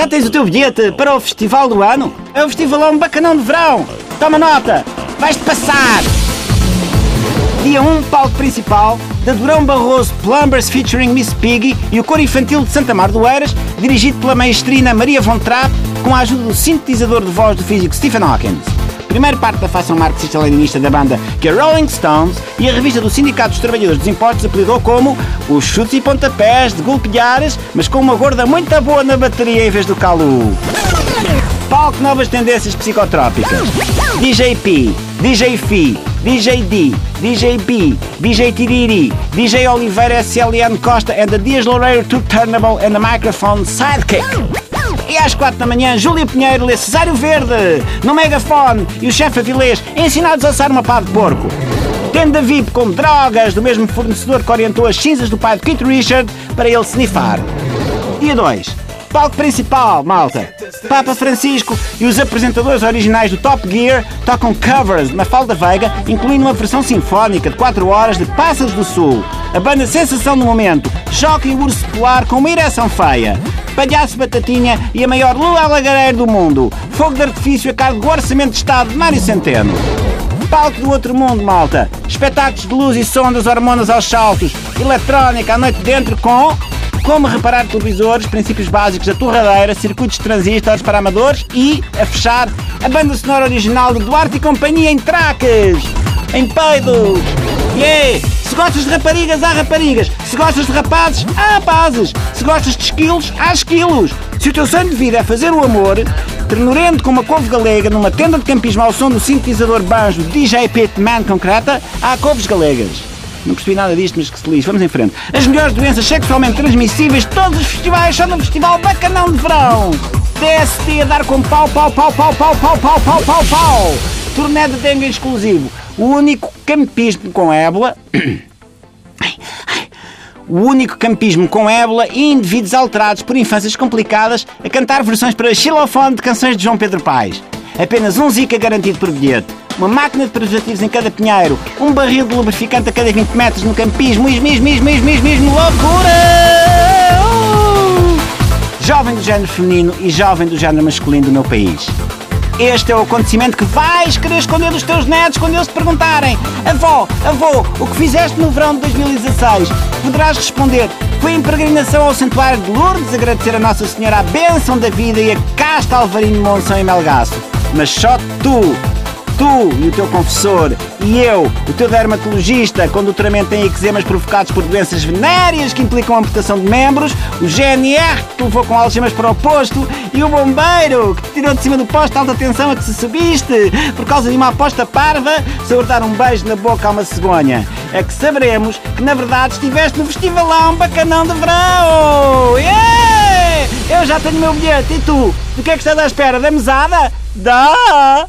já tens o teu bilhete para o festival do ano? É o Festivalão Bacanão de Verão. Toma nota, vais-te passar. Dia 1, palco principal, da Durão Barroso Plumbers featuring Miss Piggy e o coro infantil de Santa Mar do Eiras, dirigido pela maestrina Maria Von Trapp, com a ajuda do sintetizador de voz do físico Stephen Hawkins. Primeira parte da facção marxista-leninista da banda, que é Rolling Stones, e a revista do Sindicato dos Trabalhadores dos Impostos apelidou como os chutes e pontapés de golpeares, mas com uma gorda muito boa na bateria em vez do calu. Palco Novas Tendências Psicotrópicas. DJ P, DJ Fi, DJ D, DJ B, DJ Tiriri, DJ Oliveira SLN Costa and the Dias Loureiro Two Turnable and the Microphone Sidekick. E às 4 da manhã, Júlia Pinheiro lê Cesário Verde no megafone e o chefe Avilés ensinados a assar uma pá de porco. Tenda VIP com drogas do mesmo fornecedor que orientou as cinzas do pai de Keith Richard para ele snifar. Dia 2. Palco principal, malta. Papa Francisco e os apresentadores originais do Top Gear tocam covers de Mafalda Veiga, incluindo uma versão sinfónica de 4 horas de Pássaros do Sul. A banda Sensação do Momento choca o urso polar com uma ereção feia. Palhaço Batatinha e a maior lua alagareira do mundo. Fogo de artifício a cargo do Orçamento de Estado de Mário Centeno. Palco do outro mundo, malta. Espetáculos de luz e som das hormonas aos saltos. Eletrónica à noite dentro com como reparar televisores, princípios básicos da torradeira, circuitos de transistores para amadores e, a fechar, a banda sonora original de Duarte e Companhia em traques, em peidos. Yeah! Se gostas de raparigas, há raparigas. Se gostas de rapazes, há rapazes. Se gostas de esquilos, há esquilos. Se o teu sonho de vida é fazer o amor, ternurento com uma couve galega numa tenda de campismo ao som do sintetizador banjo DJ Pitman Concreta, há couves galegas. Não percebi nada disto, mas que se lixe. Vamos em frente. As melhores doenças sexualmente transmissíveis de todos os festivais são no Festival Bacanão de Verão. DST a dar com pau, pau, pau, pau, pau, pau, pau, pau, pau, pau. Turnê de dengue exclusivo. O único campismo com ébola... O único campismo com ébola e indivíduos alterados por infâncias complicadas a cantar versões para xilofone de canções de João Pedro Paes. Apenas um Zika garantido por bilhete uma máquina de preservativos em cada pinheiro, um barril de lubrificante a cada 20 metros no campismo, mesmo, mesmo, mesmo, mesmo, mesmo, mesmo, loucura! Uh! Jovem do género feminino e jovem do género masculino do meu país. Este é o acontecimento que vais querer esconder dos teus netos quando eles te perguntarem Avó, avô, o que fizeste no verão de 2016? Poderás responder Foi em peregrinação ao Santuário de Lourdes agradecer a Nossa Senhora a bênção da vida e a casta Alvarinho Monção e Melgaço. Mas só tu tu e o teu confessor, e eu, o teu dermatologista, com doutoramento em eczemas provocados por doenças venéreas que implicam amputação de membros, o GNR que te levou com algemas para o posto, e o bombeiro que te tirou de cima do posto alta tensão a que se subiste por causa de uma aposta parva sobre dar um beijo na boca a uma cegonha. É que saberemos que na verdade estiveste no festivalão bacanão de verão! Yeah! Eu já tenho meu bilhete, e tu? Do que é que estás à espera? Da mesada? Dá!